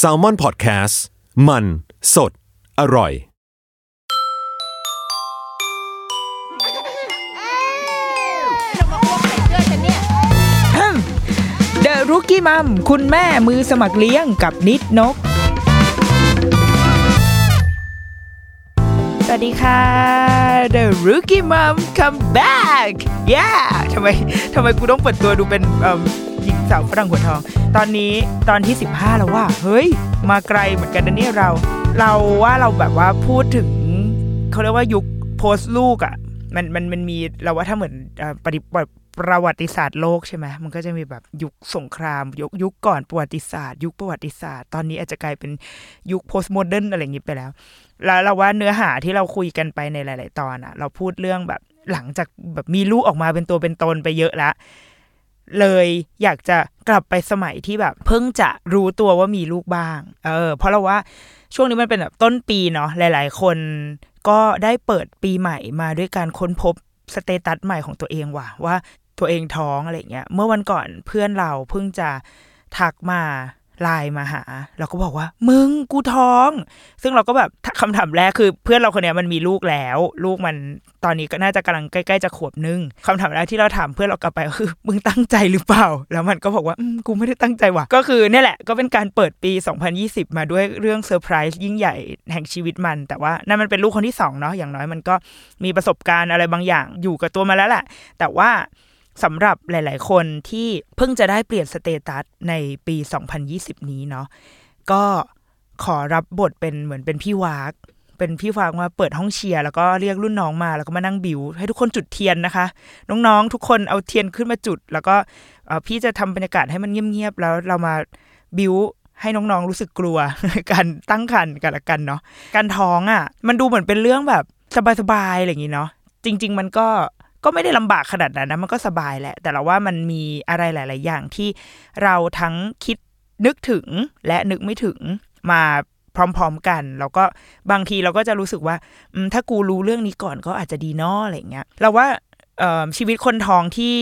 s a l ม o n PODCAST มัน สด อร่อย เดอะรุกี้มัมคุณแม่มือสมัครเลี้ยงกับนิดนก สวัสดีค่ะ The Rookie Mom come back yeah ทำไมทำไมกูต้องเปิดตัวดูเป็นาวฝรั่งหัวทอง ตอนนี้ตอนที่ 15 แล้วว่า เฮ้ย มาไกลเหมือนกันนะเนี่ยเรา เราว่าเราแบบว่าพูดถึงเขาเรียกว่ายุคโพสต์ลูกอะมันมันมันมีเราว่าถ้าเหมือนปฏิบัติประวัติศาสตร์โลกใช่ไหมมันก็จะมีแบบยุคสงครามยุคยุคก่อนประวัติศาสตร์ ยุคประวัติศาสตร์ ตอนนี้อาจจะกลายเป็นยุค postmodern อะไรอย่างนี้ไปแล้ว แล้วเราว่าเนื้อหาที่เราคุยกันไปในหลาย ๆ ตอนอะเราพูดเรื่องแบบหลังจากแบบมีลูกออกมาเป็นตัวเป็นตนไปเยอะละ เลยอยากจะกลับไปสมัยที่แบบ เพิ่งจะรู้ตัวว่ามีลูกบ้าง เออ เพราะเราว่าช่วงนี้มันเป็นแบบต้นปีเนาะหลาย ๆ คนก็ได้เปิดปีใหม่มาด้วยการค้นพบสเตตัสใหม่ของตัวเองว่ะว่าตัวเองท้องอะไรเงี้ย เมื่อวันก่อนเพื่อนเราเพิ่งจะทักมา ไลน์มาหา เราก็บอกว่า มึงกูท้อง ซึ่งเราก็แบบคำถามแรกคือ เพื่อนเราคนนี้มันมีลูกแล้ว ลูกมันตอนนี้ก็น่าจะกำลังใกล้ๆจะขวบนึงคำถามแรกที่เราถามเพื่อนเรากลับไปคือ มึงตั้งใจหรือเปล่า แล้วมันก็บอกว่ากูไม่ได้ตั้งใจว่ะก็คือเนี่ยแหละก็เป็นการเปิดปี 2020 มาด้วยเรื่องเซอร์ไพรส์ยิ่งใหญ่แห่งชีวิตมัน แต่ว่านั่นมันเป็นลูกคนที่สองเนาะอย่างน้อยมันก็มีประสบการณ์อะไรบางอย่างอยู่กับตัวมาแล้วแหละแต่ว่า สำหรับหลาย ๆ คนที่เพิ่งจะได้เปลี่ยน status ในปี 2020 นี้เนาะก็ขอรับบทเป็นเหมือนเป็นพี่วากเป็นพี่วากมาเปิดห้องเชียร์แล้วก็เรียกรุ่นน้องมาแล้วก็มานั่งบิว ให้ทุกคนจุดเทียนนะคะ น้อง ๆ ทุกคนเอาเทียนขึ้นมาจุด แล้วก็พี่จะทำบรรยากาศให้มันเงียบ ๆ แล้วเรามาบิวให้น้องๆรู้สึกกลัวการตั้งครรภ์กันละกันเนาะการท้องอะ มันดูเหมือนเป็นเรื่องแบบสบายๆอะไรอย่างงี้เนาะจริง ๆ มันก็ ก็ไม่ได้ลำบากขนาดนั้นนะมันก็สบายแหละ แต่เราว่ามันมีอะไรหลาย ๆ อย่างที่เราทั้งคิดนึกถึงและนึกไม่ถึงมาพร้อม ๆ กัน แล้วก็บางทีเราก็จะรู้สึกว่าถ้ากูรู้เรื่องนี้ก่อนก็อาจจะดีเนออะไรเงี้ยเราว่าชีวิตคนท้องที่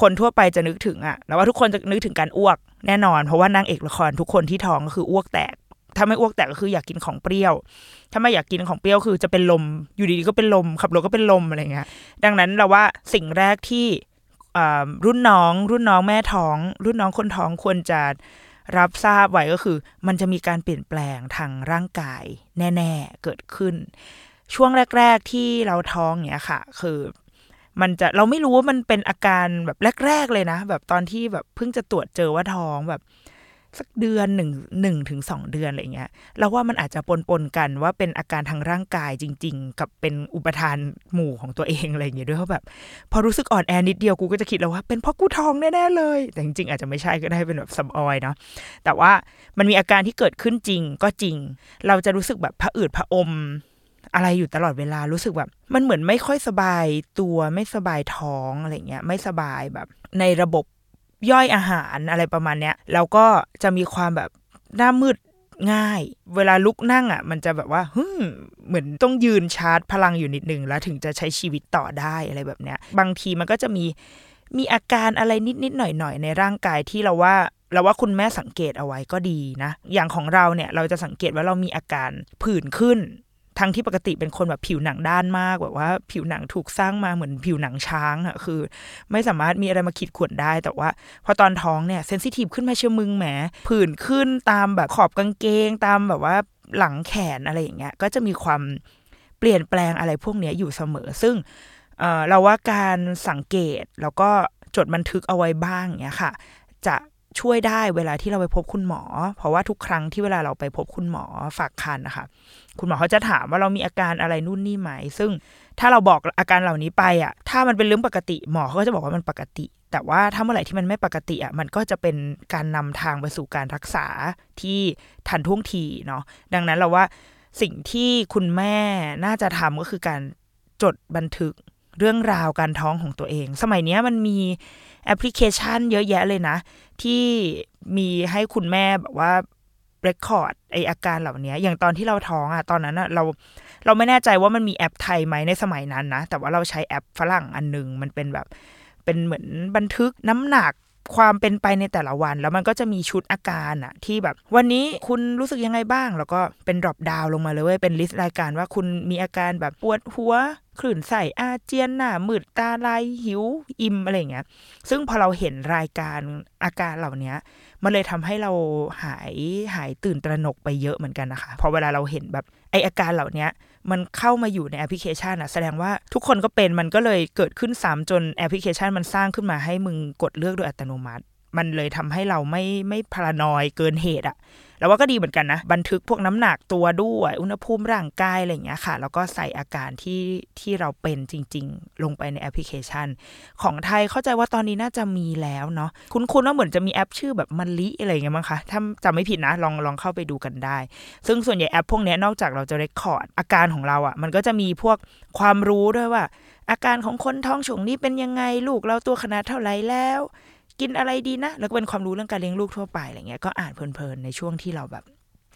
คนทั่วไปจะนึกถึงอะเราว่าทุกคนจะนึกถึงการอ้วกแน่นอน เพราะว่านางเอกละครทุกคนที่ท้องก็คืออ้วกแตก ถ้าไม่อ้วกแตกก็คืออยากกินของเปรี้ยว ถ้าไม่อยากกินของเปรี้ยวคือจะเป็นลม อยู่ดีๆก็เป็นลม ขับรถก็เป็นลมอะไรเงี้ย ดังนั้นเราว่าสิ่งแรกที่รุ่นน้อง รุ่นน้องแม่ท้อง รุ่นน้องคนท้องควรจะรับทราบไว้ก็คือ มันจะมีการเปลี่ยนแปลงทางร่างกายแน่ ๆ เกิดขึ้น ช่วงแรก ๆ ที่เราท้องเนี้ยค่ะ คือ มันจะเราไม่รู้ว่ามันเป็นอาการแบบแรก ๆ เลยนะ แบบตอนที่แบบเพิ่งจะตรวจเจอว่าท้องแบบ สักเดือนหนึ่งหนึ่งถึงสองเดือนอะไรเงี้ยเราว่ามันอาจจะปนปนกันว่าเป็นอาการทางร่างกายจริง ๆ กับเป็นอุปทานหมู่ของตัวเองอะไรอย่างเงี้ยด้วยเพราะแบบพอรู้สึกอ่อนแอนิดเดียวกูก็จะคิดแล้วว่าเป็นเพราะกูท้องแน่ๆเลย แต่จริงๆอาจจะไม่ใช่ก็ได้เป็นแบบซัมออยเนาะแต่ว่ามันมีอาการที่เกิดขึ้นจริงก็จริง เราจะรู้สึกแบบผะอืดผะอมอะไรอยู่ตลอดเวลารู้สึกแบบ มันเหมือนไม่ค่อยสบายตัวไม่สบายท้องอะไรเงี้ย ไม่สบายแบบ ในระบบ ย่อยอาหารอะไรประมาณเนี้ยแล้วก็จะมีความแบบหน้ามืดง่าย เวลาลุกนั่งอะ มันจะแบบว่าฮึเหมือนต้องยืนชาร์จพลังอยู่นิดนึงแล้วถึงจะใช้ชีวิตต่อได้อะไรแบบเนี้ย บางทีมันก็จะมีมีอาการอะไรนิดๆหน่อยๆในร่างกายที่เราว่าเราว่าคุณแม่สังเกตเอาไว้ก็ดีนะ อย่างของเราเนี่ยเราจะสังเกตว่าเรามีอาการผื่นขึ้น ทั้งที่ปกติเป็นคนแบบผิวหนังด้านมากแบบว่า ผิวหนังถูกสร้างมาเหมือนผิวหนังช้างอะคือ ไม่สามารถมีอะไรมาขีดข่วนได้ แต่ว่า พอตอนท้องเนี่ยเซนซิทีฟขึ้นมาเชียวมึงแหมผื่นขึ้นตามแบบขอบกางเกง ตามแบบว่าหลังแขนอะไรอย่างเงี้ยก็จะมีความเปลี่ยนแปลงอะไรพวกเนี้ยอยู่เสมอ ซึ่งเเราว่าการสังเกตแล้วก็จดบันทึกเอาไว้บ้างเนี้ยค่ะ จะ ช่วยได้เวลาที่เราไปพบคุณหมอ เพราะว่าทุกครั้งที่เวลาเราไปพบคุณหมอฝากคันนะคะ คุณหมอเขาจะถามว่าเรามีอาการอะไรนู่นนี่ไหม ซึ่งถ้าเราบอกอาการเหล่านี้ไปอะ ถ้ามันเป็นเรื่องปกติหมอเขาก็จะบอกว่ามันปกติ แต่ว่าถ้าเมื่อไหร่ที่มันไม่ปกติอะ มันก็จะเป็นการนำทางไปสู่การรักษาที่ทันท่วงทีเนาะ ดังนั้นเราว่าสิ่งที่คุณแม่น่าจะทำก็คือการจดบันทึกเรื่องราวการท้องของตัวเอง สมัยนี้มันมี แอปพลิเคชันเยอะแยะเลยนะ ที่มีให้คุณแม่แบบว่า record ไออาการเหล่านี้อย่างตอนที่เราท้องอะตอนนั้นอะเราเราไม่แน่ใจว่ามันมีแอปไทยไหมในสมัยนั้นนะ แต่ว่าเราใช้แอปฝรั่งอันหนึ่ง มันเป็นแบบ เป็นเหมือนบันทึกน้ำหนักความเป็นไปในแต่ละวัน แล้วมันก็จะมีชุดอาการอะที่แบบ วันนี้คุณรู้สึกยังไงบ้าง แล้วก็เป็น dropdown ลงมาเลยเว้ยเป็น list รายการว่าคุณมีอาการแบบปวดหัว คลื่นไส้อาเจียนหน้ามืดตาลายหิวอิ่มอะไรเงี้ย ซึ่งพอเราเห็นรายการอาการเหล่านี้มันเลยทำให้เราหายหายตื่นตระหนกไปเยอะเหมือนกันนะคะพอเวลาเราเห็นแบบไออาการเหล่านี้มันเข้ามาอยู่ในแอปพลิเคชันอะแสดงว่าทุกคนก็เป็นมันก็เลยเกิดขึ้นซ้ำจนแอปพลิเคชันมันสร้างขึ้นมาให้มึงกดเลือกโดยอัตโนมัติ มันเลยทำให้เราไม่ไม่พารานอยเกินเหตุอะ แล้วว่าก็ดีเหมือนกันนะ บันทึกพวกน้ำหนักตัวด้วย อุณหภูมิร่างกายอะไรอย่างเงี้ยค่ะ แล้วก็ใส่อาการที่ที่เราเป็นจริง ๆ ลงไปในแอปพลิเคชัน ของไทยเข้าใจว่าตอนนี้น่าจะมีแล้วเนาะคุณคุณว่าเหมือนจะมีแอปชื่อแบบมันลิอะไรเงี้ยมั้งคะถ้าจำไม่ผิดนะลองลองเข้าไปดูกันได้ ซึ่งส่วนใหญ่แอปพวกนี้นอกจากเราจะเรคคอร์ดอาการของเราอะ่ะ มันก็จะมีพวกความรู้ด้วยว่า อาการของคนท้องฉุงนี้เป็นยังไงลูกเราตัวขนาดเท่าไหร่แล้ว กินอะไรดีนะ แล้วก็เป็นความรู้เรื่องการเลี้ยงลูกทั่วไปอะไรเงี้ยก็อ่านเพลินๆในช่วงที่เราแบบ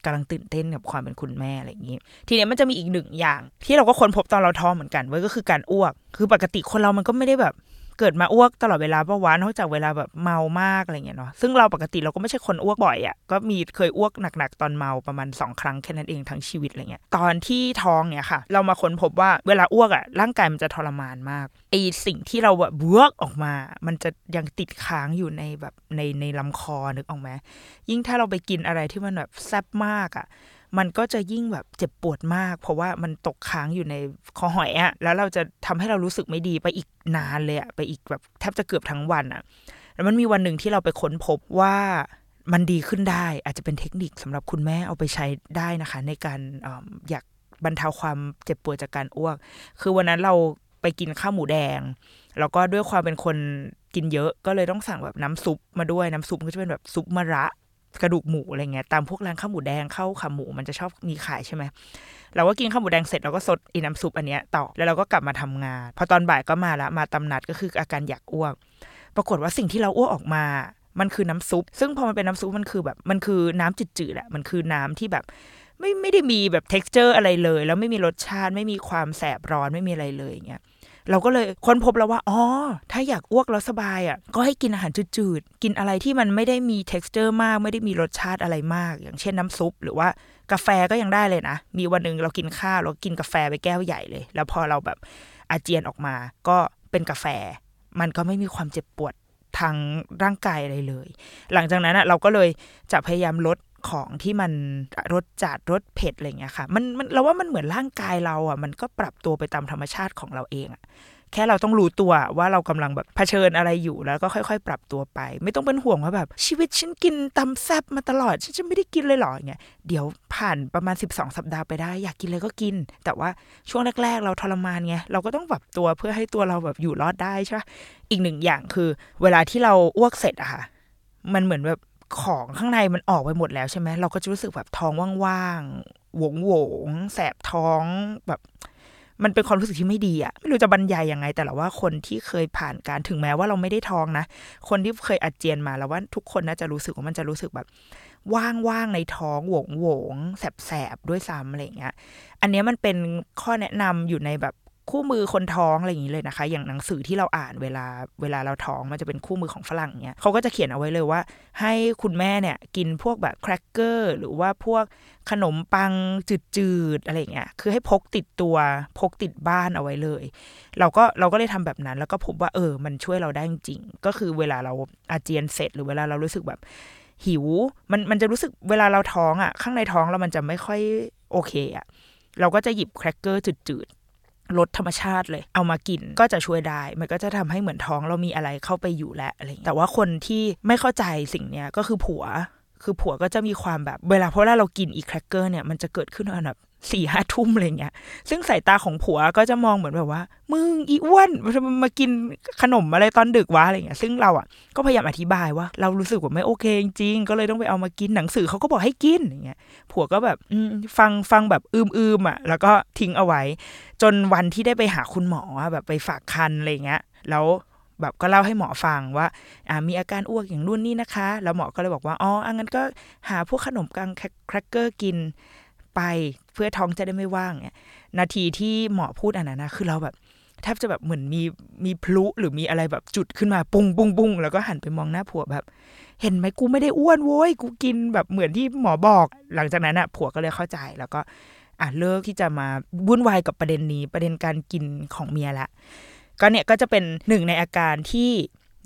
กำลังตื่นเต้นกับความเป็นคุณแม่อะไรอย่างนี้ ทีนี้มันจะมีอีกหนึ่งอย่าง ที่เราก็ค้นพบตอนเราท้องเหมือนกันเว้ยก็คือการอ้วก คือปกติคนเรามันก็ไม่ได้แบบ เกิดมาอ้วกตลอดเวลาปะวะนอกจากเวลาแบบเมามากอะไรเงี้ยเนาะซึ่งเราปกติเราก็ไม่ใช่คนอ้วกบ่อยอะ่ะก็มีเคยอ้วกหนักๆตอนเมาประมาณสองครั้งแค่นั้นเองทั้งชีวิตอะไรเงี้ยตอนที่ท้องเนี่ยค่ะ เรามาค้นพบว่าเวลาอ้วกอะ่ะร่างกายมันจะทรมานมากไอสิ่งที่เราแบบบวกออกมา มันจะยังติดค้างอยู่ในแบบในในลำคอนึกออกไหมยิ่งถ้าเราไปกินอะไรที่มันแบบแซ่บมากอะ่ะ มันก็จะยิ่งแบบเจ็บปวดมาก เพราะว่ามันตกค้างอยู่ในคอหอยอะแล้วเราจะทำให้เรารู้สึกไม่ดีไปอีกนานเลยอะไปอีกแบบแทบจะเกือบทั้งวันอะแล้วมันมีวันหนึ่งที่เราไปค้นพบว่ามันดีขึ้นได้ อาจจะเป็นเทคนิคสำหรับคุณแม่เอาไปใช้ได้นะคะ ในการออยากบรรเทาความเจ็บปวดจากการอ้วก คือวันนั้นเราไปกินข้าวหมูแดง แล้วก็ด้วยความเป็นคนกินเยอะก็เลยต้องสั่งแบบน้ำซุปมาด้วยน้ำซุปก็จะเป็นแบบซุปมะระ กระดูกหมูอะไรเงี้ยตามพวกร้านข้าวหมูแดงข้าวขาหมูมันจะชอบมีขายใช่ไหมเราก็กินข้าวหมูแดงเสร็จเราก็สดอีน้ำซุปอันเนี้ยต่อแล้วเราก็กลับมาทำงาน พอตอนบ่ายก็มาละมาตำนัดก็คืออาการอยากอ้วก ปรากฏว่าสิ่งที่เราอ้วกออกมามันคือน้ำซุป ซึ่งพอมันเป็นน้ำซุปมันคือแบบมันคือน้ำจืดๆแหละมันคือน้ำที่แบบ ไม่ไม่ได้มีแบบ t e x t อร์อะไรเลย แล้วไม่มีรสชาติไม่มีความแสบร้อนไม่มีอะไรเลยอย่างเงี้ย เราก็เลยค้นพบแล้วว่าอ๋อถ้าอยากอ้วกแล้วสบายอะก็ให้กินอาหารจืดๆ กินอะไรที่มันไม่ได้มี t e x t อร์มากไม่ได้มีรสชาติอะไรมาก อย่างเช่นน้ำซุป หรือว่ากาแฟก็ยังได้เลยนะ มีวันหนึ่งเรากินข้าวเรากินกาแฟไปแก้วใหญ่เลย แล้วพอเราแบบอาเจียนออกมา ก็เป็นกาแฟ มันก็ไม่มีความเจ็บปวดทางร่างกายอะไรเลย หลังจากนั้นเราก็เลยจะพยายามลด ของที่มันรสจัดรสเผ็ดอะไรเงี้ยค่ะมันมันเราว่ามันเหมือนร่างกายเราอะมันก็ปรับตัวไปตามธรรมชาติของเราเองอะแค่เราต้องรู้ตัวว่าเรากำลังแบบเผชิญอะไรอยู่แล้วก็ค่อย ๆ ปรับตัวไป ไม่ต้องเป็นห่วงว่าแบบ ชีวิตฉันกินตำแซบมาตลอดฉันจะไม่ได้กินเลยหรอเงี้ยเดี๋ยวผ่านประมาณ 12 สัปดาห์ไปได้ อยากกินเลยก็กิน แต่ว่าช่วงแรก ๆ เราทรมานไงเราก็ต้องปรับตัวเพื่อให้ตัวเราแบบอยู่รอดได้ใช่ไหมอีกหนึ่งอย่างคือ เวลาที่เราอ้วกเสร็จอะค่ะมันเหมือนแบบ ของข้างในมันออกไปหมดแล้วใช่ไหมเราก็จะรู้สึกแบบท้องว่างๆหวงหวงแสบท้องแบบ มันเป็นความรู้สึกที่ไม่ดีอะไม่รู้จะบรรยายยังไง แต่ละว่าคนที่เคยผ่านการถึงแม้ว่าเราไม่ได้ท้องนะ คนที่เคยอาเจียนมาแล้วว่าทุกคนน่าจะรู้สึกว่ามันจะรู้สึกแบบว่างๆในท้องหวงหวงแสบๆด้วยซ้ำอะไรเงี้ย อันนี้มันเป็นข้อแนะนำอยู่ในแบบ คู่มือคนท้องอะไรอย่างนี้เลยนะคะ อย่างหนังสือที่เราอ่านเวลาเวลาเราท้องมันจะเป็นคู่มือของฝรั่งเนี่ยเขาก็จะเขียนเอาไว้เลยว่า ให้คุณแม่เนี่ยกินพวกแบบแครกเกอร์หรือว่าพวกขนมปังจืดๆอะไรเงี้ยคือให้พกติดตัวพกติดบ้านเอาไว้เลย เราก็เราก็เลยทำแบบนั้น แล้วก็พบว่าเออ มันช่วยเราได้จริงก็คือเวลาเราอาเจียนเสร็จ หรือเวลาเรารู้สึกแบบหิว มันมันจะรู้สึกเวลาเราท้องอะ ข้างในท้องเรามันจะไม่ค่อยโอเคอะเราก็จะหยิบแครกเกอร์จืด รสธรรมชาติเลย เอามากินก็จะช่วยได้ มันก็จะทำให้เหมือนท้องเรามีอะไรเข้าไปอยู่แล้วอะไรแต่ว่าคนที่ไม่เข้าใจสิ่งเนี้ยก็คือผัว คือผัวก็จะมีความแบบเวลาเพราะว่าเรากินอีแครกเกอร์เนี่ยมันจะเกิดขึ้นอันแบบ สี่ห้าทุ่มอะไรเงี้ย ซึ่งสายตาของผัวก็จะมองเหมือนแบบว่า มึงอีอ้วนมามากินขนมอะไรตอนดึกวะอะไรเงี้ย ซึ่งเราอะก็พยายามอธิบายว่า เรารู้สึกว่าไม่โอเคจริงก็เลยต้องไปเอามากินหนังสือเขาก็บอกให้กินอย่างเงี้ย ผัวก็แบบฟังฟังแบบอืมอืมอะ แล้วก็ทิ้งเอาไว้ จนวันที่ได้ไปหาคุณหมอแบบไปฝากคันอะไรเงี้ย แล้วแบบก็เล่าให้หมอฟังว่าอ่ามีอาการอ้วกอย่างรุ่นนี้นะคะ แล้วหมอก็เลยบอกว่า อ๋ออังั้นก็หาพวกขนมกังแครกเกอร์กิน ไปเพื่อท้องจะได้ไม่ว่างเนี่ยนาทีที่หมอพูดอันนั้นนะคือเราแบบแทบจะแบบเหมือนมีมีพลุหรือมีอะไรแบบจุดขึ้นมาปุ้งปุ้งปุ้งแล้วก็หันไปมองหน้าผัวแบบ เห็นไหมกูไม่ได้อ้วนโว้ยกูกินแบบเหมือนที่หมอบอก หลังจากนั้นอะผัวก็เลยเข้าใจแล้วก็อะเลิกที่จะมาวุ่นวายกับประเด็นนี้ประเด็นการกินของเมียละ ก็เนี่ยก็จะเป็นหนึ่งในอาการที่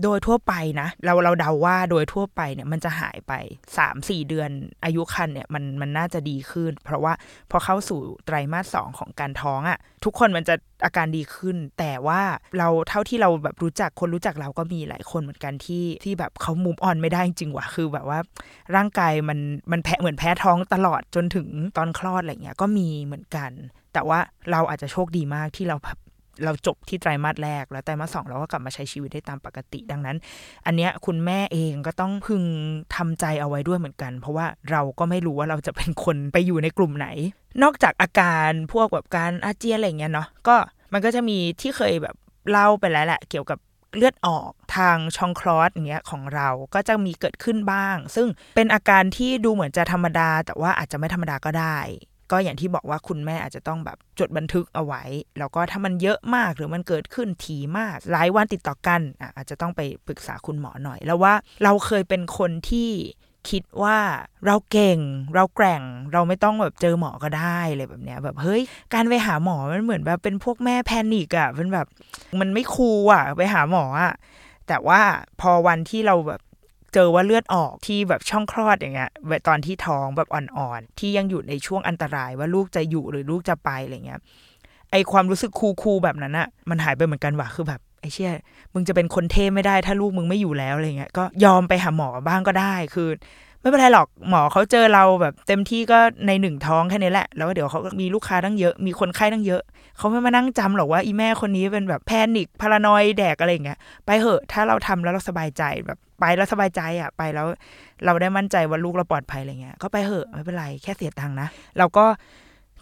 โดยทั่วไปนะ เราเราเดาว่าโดยทั่วไปเนี่ยมันจะหายไปสามสี่เดือนอายุคันเนี่ยมันมันน่าจะดีขึ้น เพราะว่าพอเข้าสู่ไตรมาสสองของการท้องอะ่ะ ทุกคนมันจะอาการดีขึ้น แต่ว่าเราเท่าที่เราแบบรู้จักคนรู้จักเราก็มีหลายคนเหมือนกันที่ที่แบบเขามุมอ่อนไม่ได้จริงว่ะคือแบบว่า ร่างกายมันมันแพ้เหมือนแพ้ท้องตลอดจนถึงตอนคลอดอะไรเงี้ยก็มีเหมือนกัน แต่ว่าเราอาจจะโชคดีมากที่เราแบบ เราจบที่ไตรมาสแรก แล้วไตรมาสสองเราก็กลับมาใช้ชีวิตได้ตามปกติดังนั้น อันเนี้ยคุณแม่เองก็ต้องพึงทำใจเอาไว้ด้วยเหมือนกัน เพราะว่าเราก็ไม่รู้ว่าเราจะเป็นคนไปอยู่ในกลุ่มไหน นอกจากอาการพวกแบบการอาเจียนอะไรเงี้ยเนาะก็มันก็จะมีที่เคยแบบเล่าไปแล้วแหละเกี่ยวกับเลือดออกทางช่องคลอดอย่างเงี้ยของเราก็จะมีเกิดขึ้นบ้าง ซึ่งเป็นอาการที่ดูเหมือนจะธรรมดา แต่ว่าอาจจะไม่ธรรมดาก็ได้ ก็อย่างที่บอกว่าคุณแม่อาจจะต้องแบบจดบันทึกเอาไว้ แล้วก็ถ้ามันเยอะมากหรือมันเกิดขึ้นทีมาก หลายวันติดต่อกันอาจจะต้องไปปรึกษาคุณหมอหน่อย แล้วว่าเราเคยเป็นคนที่คิดว่าเราเก่ง เราแกร่ง เราไม่ต้องแบบเจอหมอก็ได้เลยแบบเนี้ยแบบเฮ้ยการไปหาหมอมันเหมือนแบบเป็นพวกแม่แพนิกอะเป็นแบบ มันไม่คูลอะไปหาหมออะแต่ว่าพอวันที่เราแบบ เจอว่าเลือดออกที่แบบช่องคลอดอย่างเงี้ยตอนที่ท้องแบบอ่อนๆ ที่ยังอยู่ในช่วงอันตรายว่าลูกจะอยู่หรือลูกจะไปอะไรเงี้ยไอความรู้สึกคูลๆแบบนั้นอะมันหายไปเหมือนกันว่ะคือแบบไอเชี่ยมึงจะเป็นคนเท่ไม่ได้ถ้าลูกมึงไม่อยู่แล้วอะไรเงี้ยก็ยอมไปหาหมอบ้างก็ได้คือ ไม่เป็นไรหรอกหมอเขาเจอเราแบบเต็มที่ก็ในหนึ่งท้องแค่นี้แหละ แล้วเดี๋ยวเขามีลูกค้าตั้งเยอะมีคนไข้ตั้งเยอะ เขาไม่มานั่งจำหรอกว่าอีแม่คนนี้เป็นแบบแพนิคพารานอยแดกอะไรเงี้ยไปเหอะถ้าเราทำแล้วเราสบายใจแบบไปแล้วสบายใจอะไปแล้วเราได้มั่นใจว่าลูกเราปลอดภัยอะไรเงี้ยก็ไปเหอะไม่เป็นไรแค่เสียตังค์นะเราก็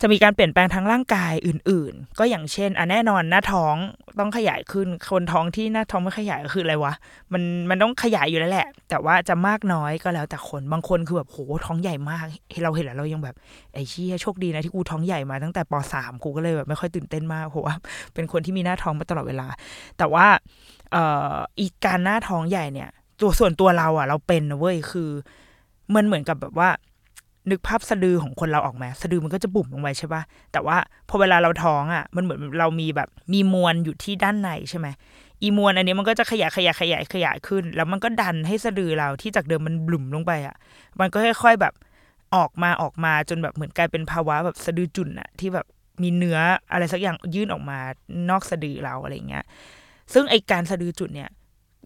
จะมีการเปลี่ยนแปลงทางร่างกายอื่น ๆ ก็อย่างเช่นอะแน่นอนหน้าท้องต้องขยายขึ้น คนท้องที่หน้าท้องไม่ขยายก็คืออะไรวะ มันมันต้องขยายอยู่แล้วแหละ แต่ว่าจะมากน้อยก็แล้วแต่คน บางคนคือแบบโหท้องใหญ่มาก เราเห็นแล้วเรายังแบบไอ้เชี่ยโชคดีนะที่กูท้องใหญ่มาตั้งแต่ปสามกูก็เลยแบบไม่ค่อยตื่นเต้นมากเพราะว่าเป็นคนที่มีหน้าท้องมาตลอดเวลา แต่ว่าเอ่ออีกการหน้าท้องใหญ่เนี่ย ตัวส่วนตัวเราอะ เราเป็นนะเว้ยคือ มันเหมือนกับแบบว่า นึกภาพสะดือของคนเราออกไหมสะดือมันก็จะบุ่มลงไปใช่ปะแต่ว่าพอเวลาเราท้องอะ มันเหมือนเรามีแบบมีมวลอยู่ที่ด้านในใช่ไหมอีมวลอันนี้มันก็จะขยายขยายขยายขยายขึ้น แล้วมันก็ดันให้สะดือเราที่จากเดิมมันบุ่มลงไปอะ มันก็ค่อยๆแบบออกมาออกมาจนแบบเหมือนกลายเป็นภาวะแบบสะดือจุนอะที่แบบมีเนื้ออะไรสักอย่างยื่นออกมานอกสะดือเราอะไรเงี้ย ซึ่งไอการสะดือจุดเนี่ย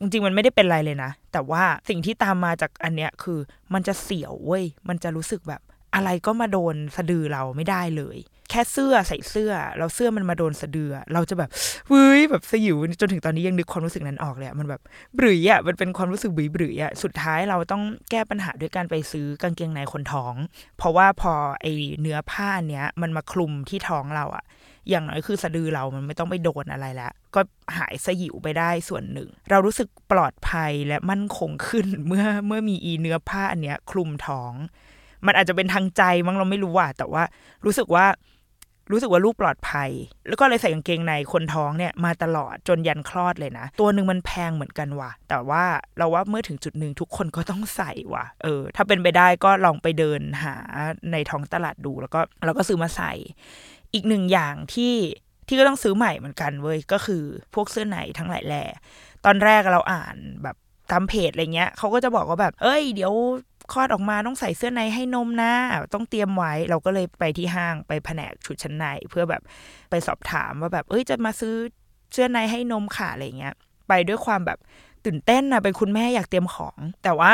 จริงๆมันไม่ได้เป็นไรเลยนะ แต่ว่าสิ่งที่ตามมาจากอันเนี้ยคือมันจะเสียวเว้ย มันจะรู้สึกแบบอะไรก็มาโดนสะดือเราไม่ได้เลย แค่เสื้อใส่เสื้อเราเสื้อมันมาโดนสะดือ เราจะแบบเฮ้ยแบบสยิวจนถึงตอนนี้ยังนึกความรู้สึกนั้นออกเลยมันแบบบรืออะมันเป็นความรู้สึกบือบืออะสุดท้ายเราต้องแก้ปัญหาด้วยการไปซื้อกางเกงในคนท้อง เพราะว่าพอไอเนื้อผ้าเนี้ยมันมาคลุมที่ท้องเราอะ อย่างน้อยคือสะดือเรามันไม่ต้องไปโดนอะไรแล้ว ก็หายสยิวไปได้ส่วนหนึ่ง เรารู้สึกปลอดภัยและมั่นคงขึ้นเมื่อเมื่อมีอีเนื้อผ้าอันเนี้ยคลุมท้อง มันอาจจะเป็นทางใจมั้งเราไม่รู้ว่า แต่ว่ารู้สึกว่ารู้สึกว่าลูกปลอดภัย แล้วก็เลยใส่กางเกงในคนท้องเนี่ยมาตลอดจนยันคลอดเลยนะ ตัวหนึ่งมันแพงเหมือนกันว่ะ แต่ว่าเราว่าเมื่อถึงจุดหนึ่งทุกคนก็ต้องใส่ว่ะ เออ ถ้าเป็นไปได้ก็ลองไปเดินหาในท้องตลาดดูแล้วก็เราก็ซื้อมาใส่ อีกหนึ่งอย่างที่ที่ก็ต้องซื้อใหม่เหมือนกันเว้ยก็คือพวกเสื้อไหนทั้งหลายแหล่ตอนแรกเราอ่านแบบตามเพจอะไรเงี้ยเขาก็จะบอกว่าแบบ เอ้ย เดี๋ยวคลอดออกมาต้องใส่เสื้อในให้นมนะต้องเตรียมไว้เราก็เลยไปที่ห้างไปแผนกชุดชั้นใน เพื่อแบบไปสอบถามว่าแบบ เอ้ยจะมาซื้อเสื้อในให้นมค่ะอะไรเงี้ย ไปด้วยความแบบตื่นเต้นนะเป็นคุณแม่อยากเตรียมของ แต่ว่า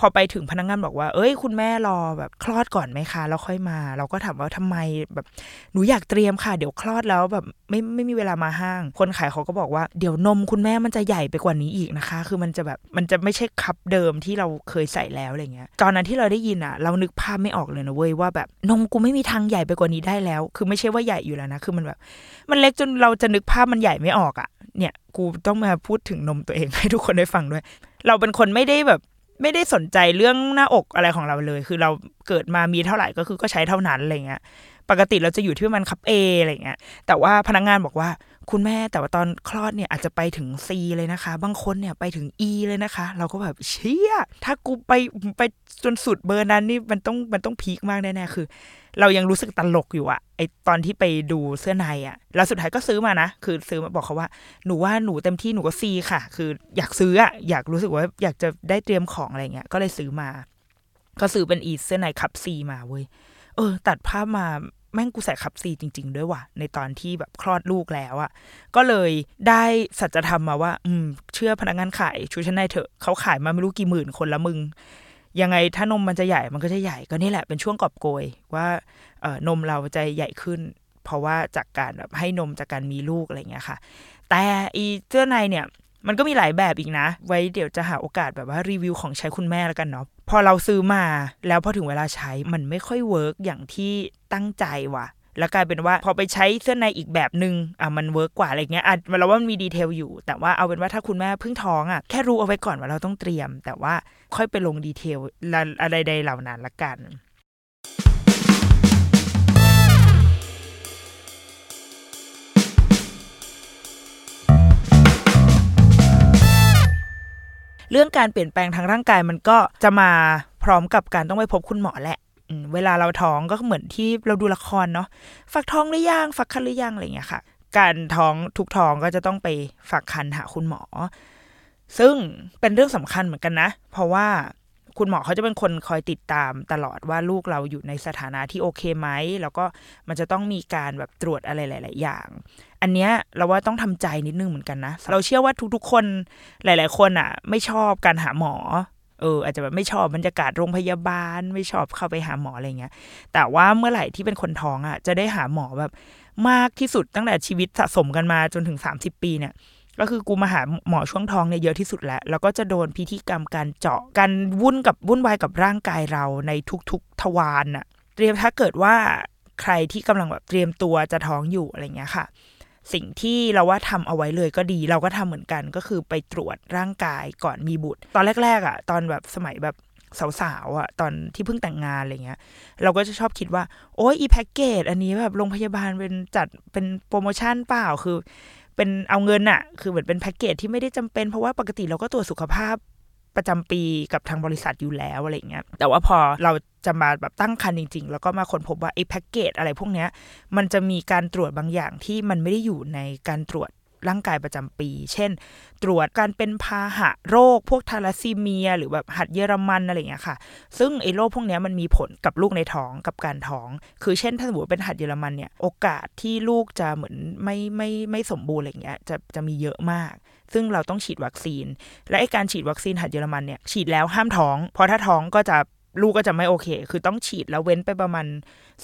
พอไปถึงพนักงงานบอกว่า เอ้ย คุณแม่รอแบบคลอดก่อนไหมคะแล้วค่อยมา เราก็ถามว่าทำไมแบบหนูอยากเตรียมค่ะ เดี๋ยวคลอดแล้วแบบไม่ไม่มีเวลามาห้าง คนขายเขาก็บอกว่าเดี๋ยวนมคุณแม่มันจะใหญ่ไปกว่านี้อีกนะคะ คือมันจะแบบมันจะไม่ใช่คับเดิมที่เราเคยใส่แล้วอะไรเงี้ย ตอนนั้นที่เราได้ยินอะ เรานึกภาพไม่ออกเลยนะเว้ยว่าแบบนมกูไม่มีทางใหญ่ไปกว่านี้ได้แล้ว คือไม่ใช่ว่าใหญ่อยู่แล้วนะ คือมันแบบ มันเล็กจนเราจะนึกภาพมันใหญ่ไม่ออกอะ เนี่ย กูต้องมาพูดถึงนมตัวเองให้ทุกคนได้ฟังด้วย เราเป็นคนไม่ได้แบบ ไม่ได้สนใจเรื่องหน้าอกอะไรของเราเลย คือเราเกิดมามีเท่าไหร่ก็คือก็ใช้เท่านั้นอะไรเงี้ย ปกติเราจะอยู่ที่ประมาณคับเออะไรเงี้ย แต่ว่าพนักงงานบอกว่า คุณแม่แต่ว่าตอนคลอดเนี่ยอาจจะไปถึง C เลยนะคะ บางคนเนี่ยไปถึง E เลยนะคะ เราก็แบบเชี่ยถ้ากูไปไปจนสุดเบอร์นั้นนี่มันต้องมันต้องพีคมากแน่ๆคือ เรายังรู้สึกตลกอยู่อะไอตอนที่ไปดูเสื้อในอะแล้วสุดท้ายก็ซื้อมานะ คือซื้อมาบอกเขาว่า หนูว่าหนูเต็มที่หนูก็ซีค่ะ คืออยากซื้ออะอยากรู้สึกว่าอยากจะได้เตรียมของอะไรเงี้ยก็เลยซื้อมา ก็ซื้อเป็นอีเสื้อในคับซีมาเว้ยเออ ตัดภาพมา แม่งกูใส่คับซีจริง ๆ ด้วยว่ะ ในตอนที่แบบคลอดลูกแล้วอะก็เลยได้สัจธรรมมาว่า อืม เชื่อพนักงานขายชุดชั้นในเถอะเขาขายมาไม่รู้กี่หมื่นคนละมึง ยังไงถ้านมมันจะใหญ่มันก็จะใหญ่ก็นี่แหละเป็นช่วงกอบโกย ว่าเออนมเราจะใหญ่ขึ้น เพราะว่าจากการแบบให้นมจากการมีลูกอะไรเงี้ยค่ะ แต่อีเสื้อในเนี่ย มันก็มีหลายแบบอีกนะ ไว้เดี๋ยวจะหาโอกาสแบบว่ารีวิวของใช้คุณแม่แล้วกันเนาะพอเราซื้อมาแล้วพอถึงเวลาใช้มันไม่ค่อย work อย่างที่ตั้งใจว่ะแล้วกลายเป็นว่าพอไปใช้เสื้อในอีกแบบหนึ่งอะมัน work กว่าอะไรเงี้ยอะเราว่ามันมี detail อยู่ แต่ว่าเอาเป็นว่าถ้าคุณแม่เพิ่งท้องอะแค่รู้เอาไว้ก่อนว่าเราต้องเตรียม แต่ว่าค่อยไปลง detail อะไรใดเหล่านั้นละกัน เรื่องการเปลี่ยนแปลงทางร่างกายมันก็จะมาพร้อมกับการต้องไปพบคุณหมอแหละเวลาเราท้องก็เหมือนที่เราดูละครเนาะฝักท้องหรือยังฝักคันหรือยังอะไรอย่างเงี้ยค่ะ การท้องทุกท้องก็จะต้องไปฝักคันหาคุณหมอ ซึ่งเป็นเรื่องสำคัญเหมือนกันนะ เพราะว่า คุณหมอเขาจะเป็นคนคอยติดตามตลอดว่าลูกเราอยู่ในสถานะที่โอเคไหม แล้วก็มันจะต้องมีการแบบตรวจอะไรหลาย ๆ อย่าง อันเนี้ยเราว่าต้องทำใจนิดนึงเหมือนกันนะ เราเชื่อว่าทุกๆ คนหลาย ๆ คนอะ ไม่ชอบการหาหมอ เออ อาจจะแบบไม่ชอบบรรยากาศโรงพยาบาล ไม่ชอบเข้าไปหาหมออะไรเงี้ย แต่ว่าเมื่อไหร่ที่เป็นคนท้องอะ จะได้หาหมอแบบมากที่สุดตั้งแต่ชีวิตสะสมกันมาจนถึง 30 ปีเนี่ย ก็คือกูมาหาหมอช่วงท้องเนี่ยเยอะที่สุดแล้ว แล้วก็จะโดนพิธีกรรมการเจาะการวุ่นกับวุ่นวายกับร่างกายเราในทุกๆทวารน่ะเตรียมถ้าเกิดว่าใครที่กำลังแบบเตรียมตัวจะท้องอยู่อะไรเงี้ยค่ะ สิ่งที่เราว่าทำเอาไว้เลยก็ดี เราก็ทำเหมือนกันก็คือไปตรวจร่างกายก่อนมีบุตร ตอนแรกๆอะ ตอนแบบสมัยแบบสาวๆอะตอนที่เพิ่งแต่งงานอะไรเงี้ย เราก็จะชอบคิดว่า โอ้ยอีแพ็กเกจอันนี้แบบโรงพยาบาลเป็นจัดเป็นโปรโมชั่นเปล่าคือ เป็นเอาเงินอะคือเหมือนเป็นแพ็กเกจที่ไม่ได้จำเป็น เพราะว่าปกติเราก็ตรวจสุขภาพประจำปีกับทางบริษัทอยู่แล้วอะไรเงี้ย แต่ว่าพอเราจะมาแบบตั้งคันจริง ๆ แล้วก็มาค้นพบว่าไอ้แพ็กเกจอะไรพวกเนี้ย มันจะมีการตรวจบางอย่างที่มันไม่ได้อยู่ในการตรวจ ร่างกายประจำปี เช่น ตรวจการเป็นพาหะโรค พวกทาราซีเมีย หรือแบบหัดเยอรมันอะไรเงี้ยค่ะ ซึ่งไอ้โรคพวกนี้มันมีผลกับลูกในท้องกับการท้อง คือเช่นถ้าสมมติเป็นหัดเยอรมันเนี่ยโอกาสที่ลูกจะเหมือนไม่ไม่ไม่สมบูรณ์อะไรเงี้ยจะจะมีเยอะมาก ซึ่งเราต้องฉีดวัคซีน และไอ้การฉีดวัคซีนหัดเยอรมันเนี่ยฉีดแล้วห้ามท้อง เพราะถ้าท้องก็จะ ลูกก็จะไม่โอเค คือต้องฉีดแล้วเว้นไปประมาณ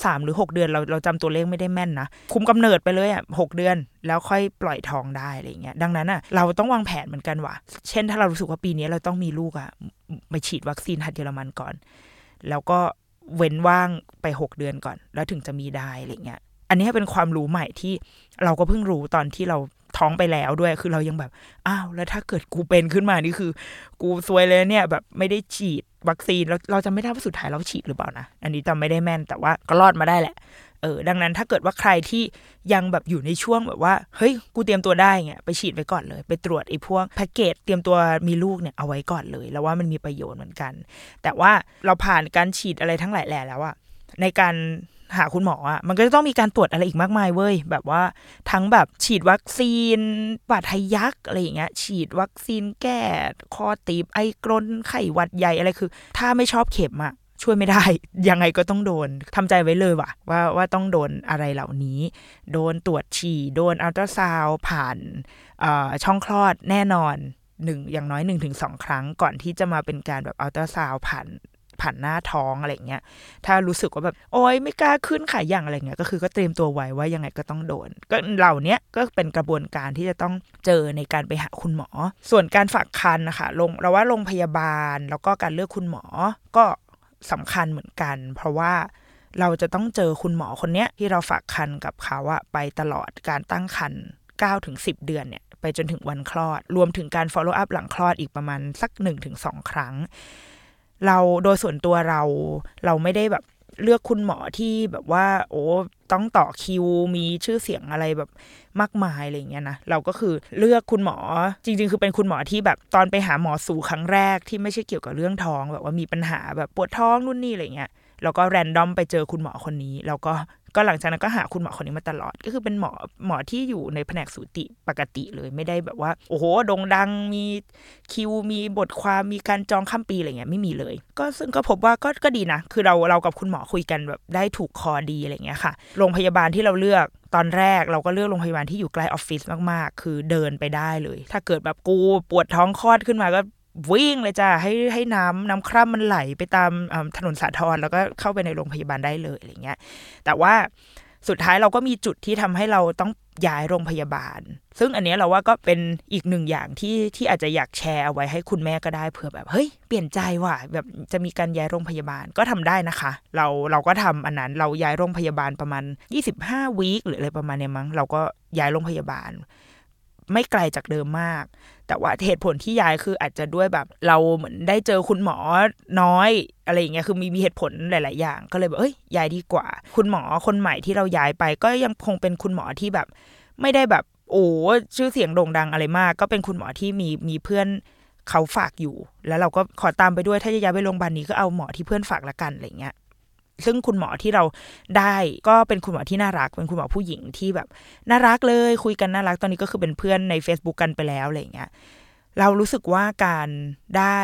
สามหรือหกเดือนเราเราจำตัวเลขไม่ได้แม่นนะ คุมกำเนิดไปเลยอะหกเดือน แล้วค่อยปล่อยท้องได้อะไรเงี้ยดังนั้นอะเราต้องวางแผนเหมือนกันว่ะ เช่นถ้าเรารู้สึกว่าปีนี้เราต้องมีลูกอะไปฉีดวัคซีนหัดเยอรมันก่อน แล้วก็เว้นว่างไปหกเดือนก่อน แล้วถึงจะมีได้อะไรเงี้ยอันนี้เป็นความรู้ใหม่ที่เราก็เพิ่งรู้ตอนที่เรา ท้องไปแล้วด้วย คือเรายังแบบ อ้าว แล้วถ้าเกิดกูเป็นขึ้นมานี่คือ กูซวยเลยเนี่ย แบบไม่ได้ฉีดวัคซีนแล้วเราจะไม่ได้ว่าสุดท้ายเราฉีดหรือเปล่านะ อันนี้จำไม่ได้แม่นแต่ว่าก็รอดมาได้แหละ เออ ดังนั้นถ้าเกิดว่าใครที่ยังแบบอยู่ในช่วงแบบว่า เฮ้ย กูเตรียมตัวได้เงี้ย ไปฉีดไว้ก่อนเลย ไปตรวจไอ้พวกแพ็กเกจเตรียมตัวมีลูกเนี่ยเอาไว้ก่อนเลย แล้วว่ามันมีประโยชน์เหมือนกัน แต่ว่าเราผ่านการฉีดอะไรทั้งหลายแหล่แล้วอะในการ หาคุณหมออะมันก็จะต้องมีการตรวจอะไรอีกมากมายเว้ยแบบว่าทั้งแบบฉีดวัคซีนบาดทะยักอะไรอย่างเงี้ย ฉีดวัคซีนแก้คอตีบไอกรนไข้หวัดใหญ่อะไรคือ ถ้าไม่ชอบเข็มอะช่วยไม่ได้ ยังไงก็ต้องโดนทำใจไว้เลยว่ะว่าว่าต้องโดนอะไรเหล่านี้ โดนตรวจฉี่ โดนอัลตราซาวผ่านช่องคลอดแน่นอนหนึ่งอย่างน้อยหนึ่งถึงสองครั้งก่อนที่จะมาเป็นการแบบอัลตราซาวผ่าน ผ่านหน้าท้องอะไรเงี้ย ถ้ารู้สึกว่าแบบโอ๊ยไม่กล้าขึ้นขายอย่างอะไรเงี้ย ก็คือก็เตรียมตัวไว้ว่ายังไงก็ต้องโดน ก็เหล่านี้ก็เป็นกระบวนการที่จะต้องเจอในการไปหาคุณหมอ ส่วนการฝากคันนะคะลงเราว่าโรงพยาบาลแล้วก็การเลือกคุณหมอก็สำคัญเหมือนกัน เพราะว่าเราจะต้องเจอคุณหมอคนเนี้ยที่เราฝากคันกับเขาอะไปตลอดการตั้งคัน9ถึง10 เดือนเนี่ยไปจนถึงวันคลอด รวมถึงการ follow up หลังคลอดอีกประมาณสัก 1-2 ครั้ง เราโดยส่วนตัวเรา เราไม่ได้แบบเลือกคุณหมอที่แบบว่า โอ้ต้องต่อคิวมีชื่อเสียงอะไรแบบมากมายอะไรเงี้ยนะเราก็คือเลือกคุณหมอจริง ๆ คือเป็นคุณหมอที่แบบตอนไปหาหมอสูครั้งแรกที่ไม่ใช่เกี่ยวกับเรื่องท้องแบบว่ามีปัญหาแบบปวดท้องนู่นนี่อะไรเงี้ยแล้วก็แรนดอมไปเจอคุณหมอคนนี้ แล้วก็ ก็หลังจากนั้นก็หาคุณหมอคนนี้มาตลอด ก็คือเป็นหมอหมอที่อยู่ในแผนกสูติปกติเลยไม่ได้แบบว่า โอ้โหโด่งดังมีคิวมีบทความมีการจองข้ามปีอะไรเงี้ยไม่มีเลย ก็ซึ่งก็พบว่าก็ก็ดีนะ คือเราเรากับคุณหมอคุยกันแบบได้ถูกคอดีอะไรเงี้ยค่ะ โรงพยาบาลที่เราเลือกตอนแรกเราก็เลือกโรงพยาบาลที่อยู่ใกล้ออฟฟิศมากๆ คือเดินไปได้เลย ถ้าเกิดแบบกูปวดท้องคลอดขึ้นมาก็ วิ่งเลยจ้าให้ให้น้ำน้ำคร่ำมันไหลไปตามถนนสาทรแล้วก็เข้าไปในโรงพยาบาลได้เลยอะไรเงี้ย แต่ว่าสุดท้ายเราก็มีจุดที่ทำให้เราต้องย้ายโรงพยาบาล ซึ่งอันนี้เราว่าก็เป็นอีกหนึ่งอย่างที่ที่อาจจะอยากแชร์เอาไว้ให้คุณแม่ก็ได้เผื่อแบบเฮ้ยเปลี่ยนใจว่ะแบบจะมีการย้ายโรงพยาบาลก็ทำได้นะคะ เราเราก็ทำอันนั้นเราย้ายโรงพยาบาลประมาณ 25วีคหรืออะไรประมาณนี้มั้งเราก็ย้ายโรงพยาบาล ไม่ไกลจากเดิมมาก แต่ว่าเหตุผลที่ย้ายคืออาจจะด้วยแบบ เราเหมือนได้เจอคุณหมอน้อยอะไรอย่างเงี้ยคือมีมีเหตุผลหลาย ๆ อย่าง ก็เลยแบบเอ้ยย้ายดีกว่า คุณหมอคนใหม่ที่เราย้ายไป ก็ยังคงเป็นคุณหมอที่แบบ ไม่ได้แบบโอ้ชื่อเสียงโด่งดังอะไรมาก ก็เป็นคุณหมอที่มีมีเพื่อนเขาฝากอยู่ แล้วเราก็ขอตามไปด้วยถ้าจะย้ายไปโรงพยาบาลนี้ก็เอาหมอที่เพื่อนฝากละกันอะไรเงี้ย ซึ่งคุณหมอที่เราได้ก็เป็นคุณหมอที่น่ารัก เป็นคุณหมอผู้หญิงที่แบบน่ารักเลยคุยกันน่ารักตอนนี้ก็คือเป็นเพื่อนใน Facebook กันไปแล้วอะไรเงี้ยเรารู้สึกว่าการได้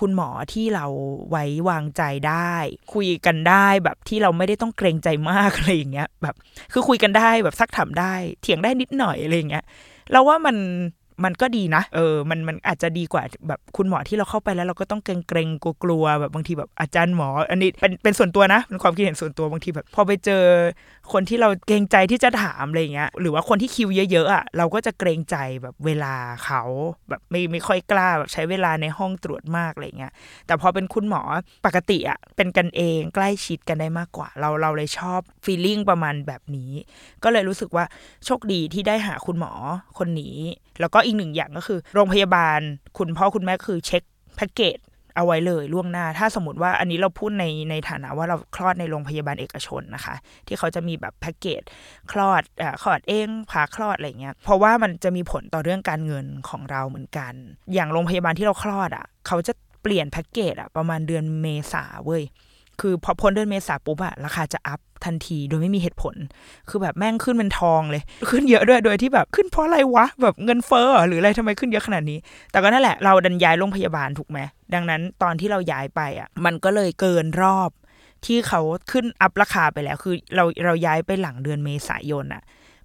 คุณหมอที่เราไว้วางใจได้ คุยกันได้แบบที่เราไม่ได้ต้องเกรงใจมากอะไรอย่างเงี้ยแบบ คือคุยกันได้แบบซักถามได้ เถียงได้นิดหน่อยอะไรอย่างเงี้ยเราว่ามัน มันก็ดีนะ เออ มัน มันอาจจะดีกว่าแบบคุณหมอที่เราเข้าไปแล้วเราก็ต้องเกรงเกรงกลัวๆแบบบางทีแบบอาจารย์หมอ อันนี้เป็นเป็นส่วนตัวนะเป็นความคิดเห็นส่วนตัวบางทีแบบ พอไปเจอ คนที่เราเกรงใจที่จะถามอะไรเงี้ยหรือว่าคนที่คิวเยอะๆอะเราก็จะเกรงใจแบบเวลาเขาแบบไม่ไม่ค่อยกล้าแบบใช้เวลาในห้องตรวจมากอะไรเงี้ยแต่พอเป็นคุณหมอปกติอะเป็นกันเองใกล้ชิดกันได้มากกว่า เราเราเลยชอบฟีลลิ่งประมาณแบบนี้ ก็เลยรู้สึกว่าโชคดีที่ได้หาคุณหมอคนนี้ แล้วก็อีกหนึ่งอย่างก็คือ โรงพยาบาลคุณพ่อคุณแม่คือเช็คแพ็กเกจ เอาไว้เลยล่วงหน้า ถ้าสมมติว่าอันนี้เราพูดในในฐานะว่าเราคลอดในโรงพยาบาลเอกชนนะคะ ที่เขาจะมีแบบแพ็กเกจคลอดอคลอดเองผ่าคลอดอะไรเงี้ยเพราะว่ามันจะมีผลต่อเรื่องการเงินของเราเหมือนกัน อย่างโรงพยาบาลที่เราคลอดอะ่ะ เขาจะเปลี่ยนแพ็กเกจอะประมาณเดือนเมษาเว้ย คือพอพ้นเดือนเมษาปุ๊บอะราคาจะอัพทันทีโดยไม่มีเหตุผล คือแบบแม่งขึ้นเป็นทองเลย ขึ้นเยอะด้วยโดยที่แบบขึ้นเพราะอะไรวะ แบบเงินเฟ้อหรืออะไรทำไมขึ้นเยอะขนาดนี้ แต่ก็นั่นแหละเราดันย้ายโรงพยาบาลถูกไหม ดังนั้นตอนที่เราย้ายไปอะมันก็เลยเกินรอบที่เขาขึ้นอัพราคาไปแล้ว คือเราเราย้ายไปหลังเดือนเมษายนอะ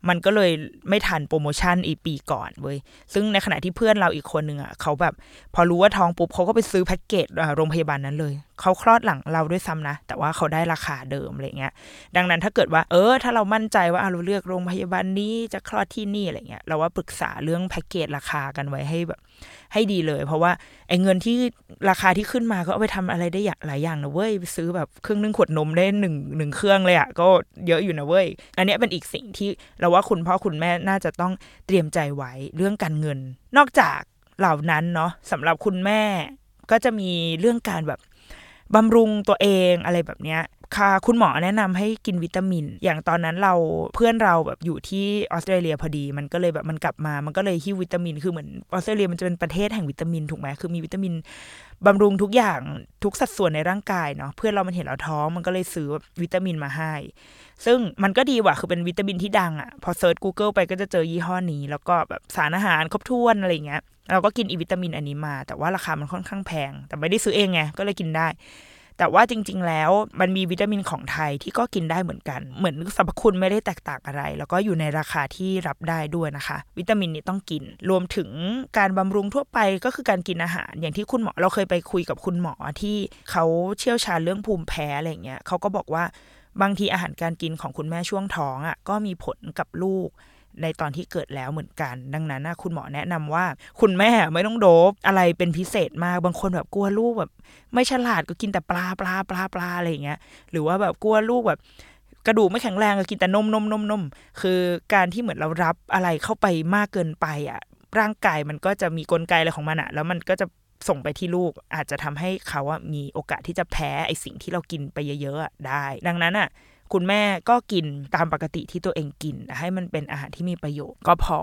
มันก็เลยไม่ทันโปรโมชั่นอีปีก่อนเว้ย ซึ่งในขณะที่เพื่อนเราอีกคนหนึ่งอะเขาแบบ พอรู้ว่าท้องปุ๊บเขาก็ไปซื้อแพ็กเกจโรงพยาบาลนั้นเลย เขาคลอดหลังเราด้วยซ้ำนะ แต่ว่าเขาได้ราคาเดิมอะไรเงี้ย ดังนั้นถ้าเกิดว่า เออ ถ้าเรามั่นใจว่าเราเลือกโรงพยาบาลนี้จะคลอดที่นี่อะไรเงี้ย เราว่าปรึกษาเรื่องแพ็กเกจราคากันไว้ให้แบบให้ดีเลย เพราะว่าไอ้เงินที่ราคาที่ขึ้นมาก็เอาไปทำอะไรได้หลายอย่างนะเว้ยซื้อแบบเครื่องนึ่งขวดนมได้หนึ่งหนึ่งเครื่องเลยอะ่ะก็เยอะอยู่นะเว้ย อันนี้เป็นอีกสิ่งที่เราว่าคุณพ่อคุณแม่น่าจะต้องเตรียมใจไว้เรื่องการเงิน นอกจากเหล่านั้นเนาะสำหรับคุณแม่ก็จะมีเรื่องการแบบบำรุงตัวเองอะไรแบบเนี้ย ค่ะคุณหมอแนะนำให้กินวิตามิน อย่างตอนนั้นเราเพื่อนเราแบบอยู่ที่ออสเตรเลียพอดี มันก็เลยแบบมันกลับมา มันก็เลยหิ้ววิตามิน คือเหมือนออสเตรเลียมันจะเป็นประเทศแห่งวิตามินถูกไหมคือมีวิตามินบำรุงทุกอย่างทุกสัดส่วนในร่างกายเนาะเพื่อนเรามันเห็นเราท้องมันก็เลยซื้อวิตามินมาให้ ซึ่งมันก็ดีว่ะคือเป็นวิตามินที่ดังอะ่ะ พอเซิร์ช Google ไปก็จะเจอยี่ห้อนี้ แล้วก็แบบสารอาหารครบถ้วนอะไรเงี้ยเราก็กินอีวิตามินอันนี้มา แต่ว่าราคามันค่อนข้างแพง แต่ไม่ได้ซื้อเองไงก็เลยกินได้ แต่ว่าจริง ๆ แล้วมันมีวิตามินของไทยที่ก็กินได้เหมือนกัน เหมือนสรรพคุณไม่ได้แตกต่างอะไร แล้วก็อยู่ในราคาที่รับได้ด้วยนะคะ วิตามินนี้ต้องกิน รวมถึงการบำรุงทั่วไปก็คือการกินอาหาร อย่างที่คุณหมอเราเคยไปคุยกับคุณหมอที่เขาเชี่ยวชาญเรื่องภูมิแพ้อะไรเงี้ยเขาก็บอกว่าบางทีอาหารการกินของคุณแม่ช่วงท้องอะ่ะก็มีผลกับลูก ในตอนที่เกิดแล้วเหมือนกัน ดังนั้นนะคุณหมอแนะนำว่า คุณแม่ไม่ต้องโดบอะไรเป็นพิเศษมากบางคนแบบกลัวลูกแบบ ไม่ฉลาดก็กินแต่ปลาปลาปลาปลาอะไรอย่างเงี้ย หรือว่าแบบกลัวลูกแบบกระดูกไม่แข็งแรงก็กินแต่นมนมนมนมคือการที่เหมือนเรารับอะไรเข้าไปมากเกินไปอะ ร่างกายมันก็จะมีกลไกอะไรของมันอะ แล้วมันก็จะส่งไปที่ลูกอาจจะทำให้เขาอะมีโอกาสที่จะแพ้ไอสิ่งที่เรากินไปเยอะๆได้ ดังนั้นอะ คุณแม่ก็กินตามปกติที่ตัวเองกิน ให้มันเป็นอาหารที่มีประโยชน์ก็พอ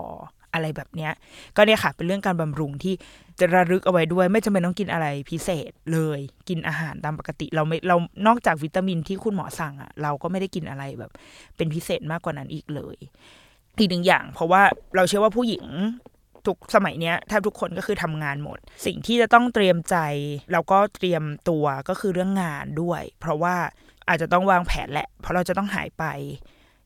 อะไรแบบเนี้ย ก็เนี่ยค่ะ เป็นเรื่องการบำรุงที่จะระลึกเอาไว้ด้วย ไม่จำเป็นต้องกินอะไรพิเศษเลย กินอาหารตามปกติเราไม่เรานอกจากวิตามินที่คุณหมอสั่งอะ่ะ เราก็ไม่ได้กินอะไรแบบ เป็นพิเศษมากกว่านั้นอีกเลยอีกหนึ่งอย่าง เพราะว่าเราเชื่อว่าผู้หญิงทุกสมัยเนี้ยแทบทุกคนก็คือทำงานหมด สิ่งที่จะต้องเตรียมใจ แล้วก็เตรียมตัวก็คือเรื่องงานด้วย เพราะว่า อาจจะต้องวางแผนแหละ เพราะเราจะต้องหายไป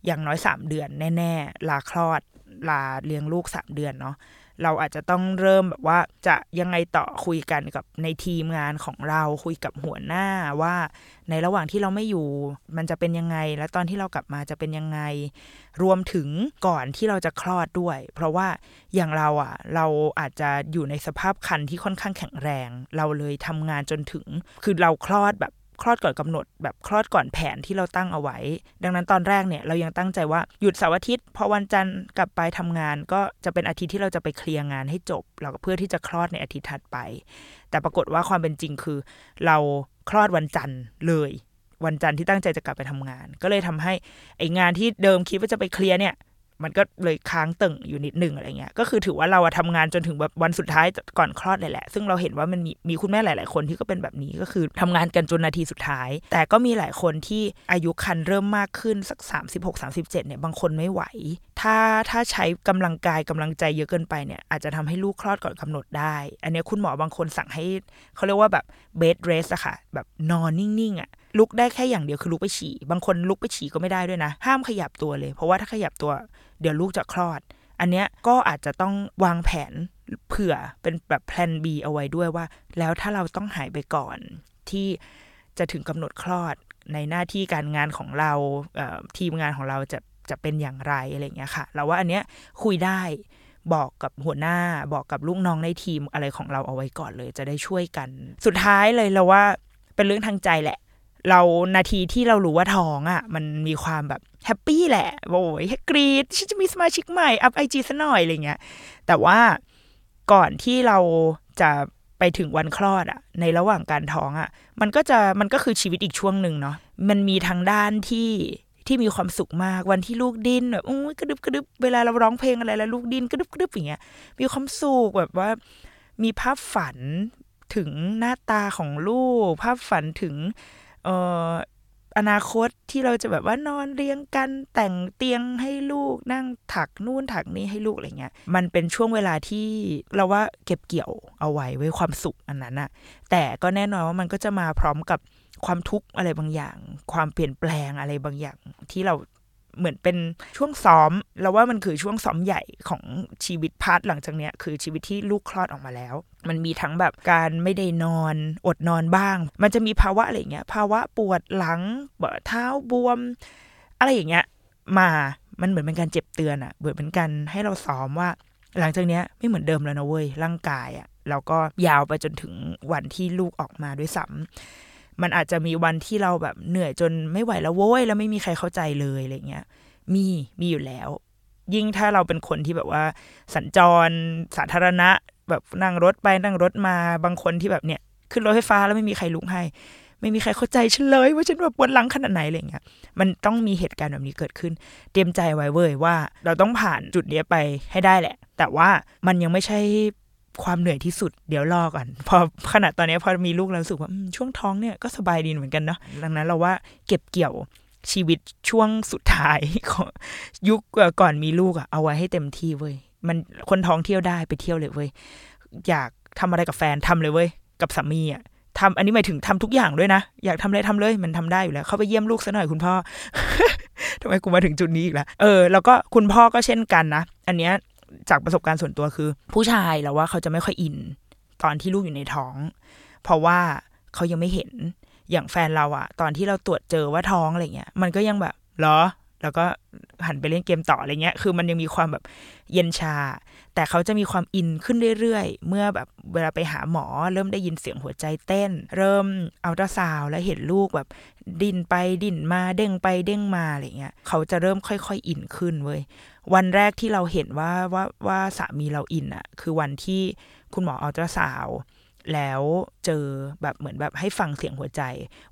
อย่างน้อยสามเดือนแน่ ๆ ลาคลอด ลาเลี้ยงลูกสามเดือนเนาะเราอาจจะต้องเริ่มแบบว่าจะยังไงต่อคุยกันกับในทีมงานของเราคุยกับหัวหน้าว่า ในระหว่างที่เราไม่อยู่ มันจะเป็นยังไง แล้วตอนที่เรากลับมาจะเป็นยังไง รวมถึงก่อนที่เราจะคลอดด้วย เพราะว่าอย่างเราอะ่ะ เราอาจจะอยู่ในสภาพคันที่ค่อนข้างแข็งแรง เราเลยทำงานจนถึง คือเราคลอดแบบ คลอดก่อนกำหนด แบบคลอดก่อนแผนที่เราตั้งเอาไว้ ดังนั้นตอนแรกเนี่ยเรายังตั้งใจว่าหยุดเสาร์อาทิตย์พอวันจันทร์กลับไปทำงาน ก็จะเป็นอาทิตย์ที่เราจะไปเคลียร์งานให้จบแล้วเพื่อที่จะคลอดในอาทิตย์ถัดไป แต่ปรากฏว่าความเป็นจริงคือ เราคลอดวันจันทร์เลย วันจันทร์ที่ตั้งใจจะกลับไปทำงาน ก็เลยทำให้ไองานที่เดิมคิดว่าจะไปเคลียร์เนี่ย มันก็เลยค้างตึงอยู่นิดหนึ่งอะไรเงี้ย ก็คือถือว่าเราทำงานจนถึงแบบวันสุดท้ายก่อนคลอดเลยแหละ ซึ่งเราเห็นว่ามันมีมีคุณแม่หลาย ๆ คนที่ก็เป็นแบบนี้ก็คือทำงานกันจนนาทีสุดท้าย แต่ก็มีหลายคนที่อายุคันเริ่มมากขึ้นสัก 36 37เนี่ยบางคนไม่ไหว ถ้าถ้าใช้กำลังกายกำลังใจเยอะเกินไปเนี่ยอาจจะทำให้ลูกคลอดก่อนกำหนดได้ อันนี้คุณหมอบางคนสั่งให้เขาเรียกว่าแบบเบดเรสอะค่ะ แบบนอนนิ่งๆอะลุกได้แค่อย่างเดียวคือลุกไปฉี่ บางคนลุกไปฉี่ก็ไม่ได้ด้วยนะ ห้ามขยับตัวเลย เพราะว่าถ้าขยับตัว เดี๋ยวลูกจะคลอด อันเนี้ยก็อาจจะต้องวางแผนเผื่อเป็นแบบแพลน B เอาไว้ด้วยว่า แล้วถ้าเราต้องหายไปก่อนที่จะถึงกำหนดคลอดในหน้าที่การงานของเราทีมงานของเราจะจะเป็นอย่างไรอะไรเงี้ยค่ะเราว่าอันเนี้ยคุยได้บอกกับหัวหน้าบอกกับลูกน้องในทีมอะไรของเราเอาไว้ก่อนเลย จะได้ช่วยกัน สุดท้ายเลยเราว่าเป็นเรื่องทางใจแหละ เรานาทีที่เรารู้ว่าท้องอะ่ะ มันมีความแบบแฮปปี้แหละโอ้ยกรีดฉันจะมีสมาชิกใหม่ อัพไอจีซะหน่อยอะไรเงี้ย แต่ว่าก่อนที่เราจะไปถึงวันคลอดอะ่ะ ในระหว่างการท้องอะ่ะ มันก็จะมันก็คือชีวิตอีกช่วงหนึ่งเนาะมันมีทางด้านที่ที่มีความสุขมากวันที่ลูกดิ้นแบบอุ้ยกระดึบกระดึบเวลาเราร้องเพลงอะไรแล้วลูกดิ้นกระดึบกระดึบอย่างเงี้ยมีความสุขแบบว่า มีภาพฝันถึงหน้าตาของลูก ภาพฝันถึง เอ่ออนาคตที่เราจะแบบว่านอนเรียงกันแต่งเตียงให้ลูกนั่งถักนู่นถักนี่ให้ลูกอะไรเงี้ย มันเป็นช่วงเวลาที่เราว่าเก็บเกี่ยวเอาไว้ไว้ความสุขอันนั้นอะแต่ก็แน่นอนว่ามันก็จะมาพร้อมกับความทุกข์อะไรบางอย่าง ความเปลี่ยนแปลงอะไรบางอย่างที่เรา เหมือนเป็นช่วงซ้อมเราว่ามันคือช่วงซ้อมใหญ่ของชีวิตพาร์ทหลังจากเนี้ยคือชีวิตที่ลูกคลอดออกมาแล้ว มันมีทั้งแบบการไม่ได้นอน อดนอนบ้าง มันจะมีภาวะอะไรเงี้ยภาวะปวดหลังเท้าบวม อะไรอย่างเงี้ยมามันเหมือนเป็นการเจ็บเตือนอะเหมือนเป็นการให้เราซ้อมว่า หลังจากเนี้ยไม่เหมือนเดิมแล้วนะเว้ยร่างกายอะแล้วก็ยาวไปจนถึงวันที่ลูกออกมาด้วยซ้ำ มันอาจจะมีวันที่เราแบบเหนื่อยจนไม่ไหวแล้วโว้ยแล้วไม่มีใครเข้าใจเลยอะไรเงี้ย มีมีอยู่แล้ว ยิ่งถ้าเราเป็นคนที่แบบว่า สัญจรสาธารณะ แบบนั่งรถไปนั่งรถมาบางคนที่แบบเนี่ย ขึ้นรถไฟฟ้าแล้วไม่มีใครลุกให้ ไม่มีใครเข้าใจฉันเลยว่าฉันแบบปวดหลังขนาดไหนอะไรเงี้ยมันต้องมีเหตุการณ์แบบนี้เกิดขึ้น เตรียมใจไว้เว้ยว่า เราต้องผ่านจุดนี้ไปให้ได้แหละ แต่ว่ามันยังไม่ใช่ ความเหนื่อยที่สุดเดี๋ยวรอก่อนพอขนาดตอนนี้พอมีลูกแล้วรู้สึกว่าช่วงท้องเนี่ยก็สบายดีเหมือนกันเนาะดังนั้นเราว่าเก็บเกี่ยวชีวิตช่วงสุดท้ายของยุคก่อนมีลูกอะเอาไว้ให้เต็มที่เว้ยมันคนท้องเที่ยวได้ไปเที่ยวเลยเว้ยอยากทำอะไรกับแฟนทำเลยเว้ยกับสามีอะทำอันนี้หมายถึงทำทุกอย่างด้วยนะ อยากทำอะไรทำเลยมันทำได้อยู่แล้ว เข้าไปเยี่ยมลูกซะหน่อยคุณพ่อทำไมกูมาถึงจุดนี้อีกแล้วเออแล้วก็คุณพ่อก็เช่นกันนะ อันเนี้ย จากประสบการณ์ส่วนตัวคือ ผู้ชายแล้วว่าเขาจะไม่ค่อยอิน ตอนที่ลูกอยู่ในท้อง เพราะว่าเขายังไม่เห็นอย่างแฟนเราอะตอนที่เราตรวจเจอว่าท้องอะไรเงี้ย มันก็ยังแบบเหรอ แล้วก็หันไปเล่นเกมต่ออะไรเงี้ย คือมันยังมีความแบบเย็นชา แต่เขาจะมีความอินขึ้นเรื่อยๆ เมื่อแบบเวลาไปหาหมอ เริ่มได้ยินเสียงหัวใจเต้น เริ่มอัลตราซาวแล้วเห็นลูกแบบ ดินไปดินมาเด้งไปเด้งมาอะไรเงี้ย เขาจะเริ่มค่อยๆอินขึ้นเว้ยวันแรกที่เราเห็นว่าว่าว่าสามีเราอินอะคือวันที่คุณหมออัลตราซาวแล้วเจอแบบเหมือนแบบให้ฟังเสียงหัวใจ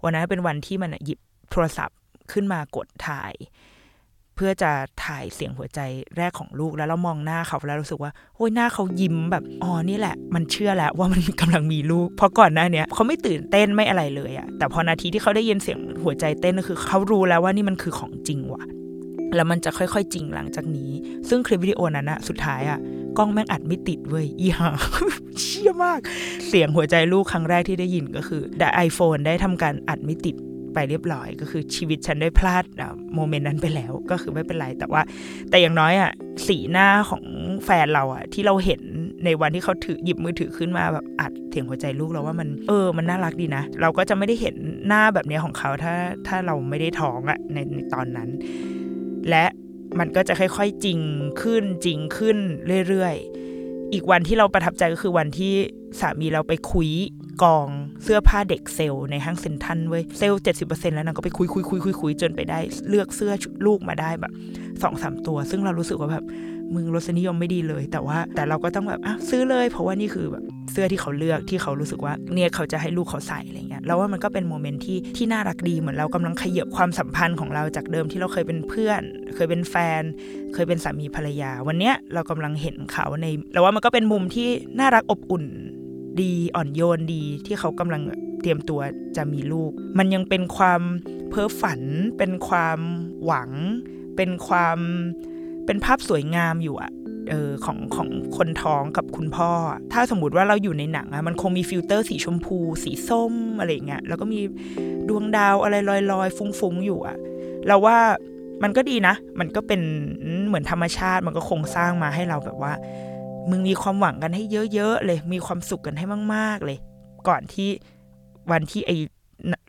วันนั้นเป็นวันที่มันหยิบโทรศัพท์ขึ้นมากดถ่าย เพื่อจะถ่ายเสียงหัวใจแรกของลูกแล้วเรามองหน้าเขาแล้วรู้สึกว่าโอ้ยหน้าเขายิ้มแบบอ๋อนี่แหละ มันเชื่อแล้วว่ามันกำลังมีลูก เพราะก่อนหน้าเนี้ยเขาไม่ตื่นเต้นไม่อะไรเลยอะแต่พอนาทีที่เขาได้ยินเสียงหัวใจเต้นก็คือเขารู้แล้วว่านี่มันคือของจริงว่ะ แล้วมันจะค่อยๆ จริงหลังจากนี้ ซึ่งคลิปวิดีโอนั้นอะสุดท้ายอะกล้องแม่งอัดไม่ติดเว้ยอีห่าเชี่ยมาก เสียงหัวใจลูกครั้งแรกที่ได้ยินก็คือได้ไอโฟนได้ทำการอัดไม่ติดไปเรียบร้อย ก็คือชีวิตฉันได้พลาดโมเมนต์นั้นไปแล้วก็คือไม่เป็นไร แต่ว่า แต่อย่างน้อยอะสีหน้าของแฟนเราอะที่เราเห็นในวันที่เขาถือหยิบมือถือขึ้นมาแบบอัดเสียงหัวใจลูกเราว่ามันเออมันน่ารักดีนะ เราก็จะไม่ได้เห็นหน้าแบบนี้ของเขาถ้าถ้าเราไม่ได้ท้องอะในตอนนั้น และมันก็จะค่อยๆจริงขึ้นจริงขึ้นเรื่อยๆ อีกวันที่เราประทับใจก็คือวันที่สามีเราไปคุยกองเสื้อผ้าเด็กเซลในห้างเซ็นทรัลเว้ยเซลเจ็ดสิบเปอร์เซ็นแล้วนางก็ไปคุยคุยคุยคุยคุยจนไปได้ เลือกเสื้อลูกมาได้แบบสองสามตัว ซึ่งเรารู้สึกว่าแบบ มึงรสนิยมไม่ดีเลย แต่ว่าแต่เราก็ต้องแบบอะซื้อเลย เพราะว่านี่คือแบบเสื้อที่เขาเลือกที่เขารู้สึกว่าเนี่ยเขาจะให้ลูกเขาใส่อะไรเงี้ยแล้วว่ามันก็เป็นโมเมนต์ที่ที่น่ารักดีเหมือนเรากำลังขยับความสัมพันธ์ของเราจากเดิมที่เราเคยเป็นเพื่อน เคยเป็นแฟน เคยเป็นสามีภรรยา วันเนี้ยเรากำลังเห็นเขาในแล้วว่ามันก็เป็นมุมที่น่ารักอบอุ่นดีอ่อนโยนดีที่เขากำลังเตรียมตัวจะมีลูก มันยังเป็นความเพ้อฝัน เป็นความหวัง เป็นความ เป็นภาพสวยงามอยู่อะเออของของคนท้องกับคุณพ่อ ถ้าสมมติว่าเราอยู่ในหนังอะมันคงมีฟิลเตอร์สีชมพู สีส้มอะไรเงี้ยแล้วก็มีดวงดาวอะไรลอยๆ ฟุ้งๆ อยู่อะเราว่ามันก็ดีนะ มันก็เป็นเหมือนธรรมชาติมันก็คงสร้างมาให้เราแบบว่า มึงมีความหวังกันให้เยอะๆเลย มีความสุขกันให้มาก ๆ เลย ก่อนที่วันที่ไอ้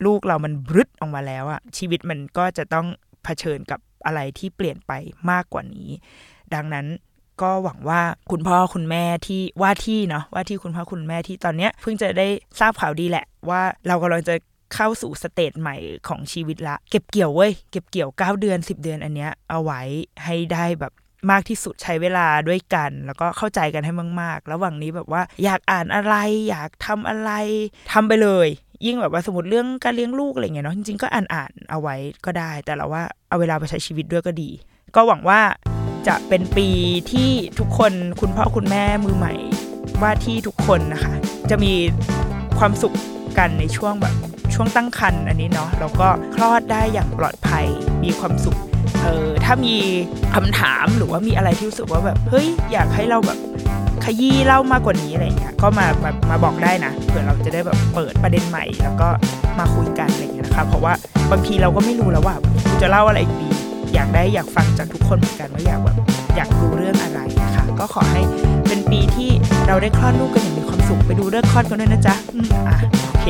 ลูกเรามันบรึดออกมาแล้วอะชีวิตมันก็จะต้องเผชิญกับ อะไรที่เปลี่ยนไปมากกว่านี้ ดังนั้นก็หวังว่าคุณพ่อคุณแม่ที่ว่าที่เนาะว่าที่คุณพ่อคุณแม่ที่ตอนเนี้ยเพิ่งจะได้ทราบข่าวดีแหละ ว่าเรากำลังจะเข้าสู่สเตจใหม่ของชีวิตละ เก็บเกี่ยวเว้ย เก็บเกี่ยว 9 เดือน 10 เดือนอันเนี้ยเอาไว้ให้ได้แบบมากที่สุดใช้เวลาด้วยกัน แล้วก็เข้าใจกันให้มาก ๆ ระหว่างนี้แบบว่าอยากอ่านอะไรอยากทำอะไรทำไปเลย ยิ่งแบบว่าสมมติเรื่องการเลี้ยงลูกอะไรเงี้ยเนาะจริงๆก็อ่านอ่านเอาไว้ก็ได้ แต่เราว่าเอาเวลาไปใช้ชีวิตด้วยก็ดี ก็หวังว่าจะเป็นปีที่ทุกคนคุณพ่อคุณแม่มือใหม่ว่าที่ทุกคนนะคะ จะมีความสุขกันในช่วงแบบช่วงตั้งครรภ์อันนี้เนาะแล้วก็คลอดได้อย่างปลอดภัยมีความสุขเออถ้ามีคำถามหรือว่ามีอะไรที่รู้สึกว่าแบบเฮ้ยอยากให้เราแบบ ขยี้เล่ามากกว่านี้อะไรเงี้ยก็มามามาบอกได้นะเผื่อเราจะได้แบบเปิดประเด็นใหม่ แล้วก็มาคุยกันอะไรเงี้ยนะคะเพราะว่าบางทีเราก็ไม่รู้แล้วว่าจะเล่าอะไรดีอยากได้อยากฟังจากทุกคนเหมือนกันว่าอยากแบบอยากรู้เรื่องอะไรนะคะก็ขอให้เป็นปีที่เราได้คลอดลูกกันอย่างมีความสุขไปดูเรื่องคลอดกันด้วยนะจ๊ะอืมอะโอเค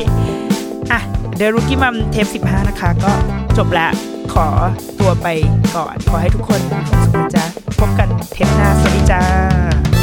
อะเดรุกี้มัมเทป15 นะคะ ก็จบแล้วขอตัวไปก่อน ขอให้ทุกคนมีความสุขนะจ๊ะ พบกันเทปหน้า สวัสดีจ้า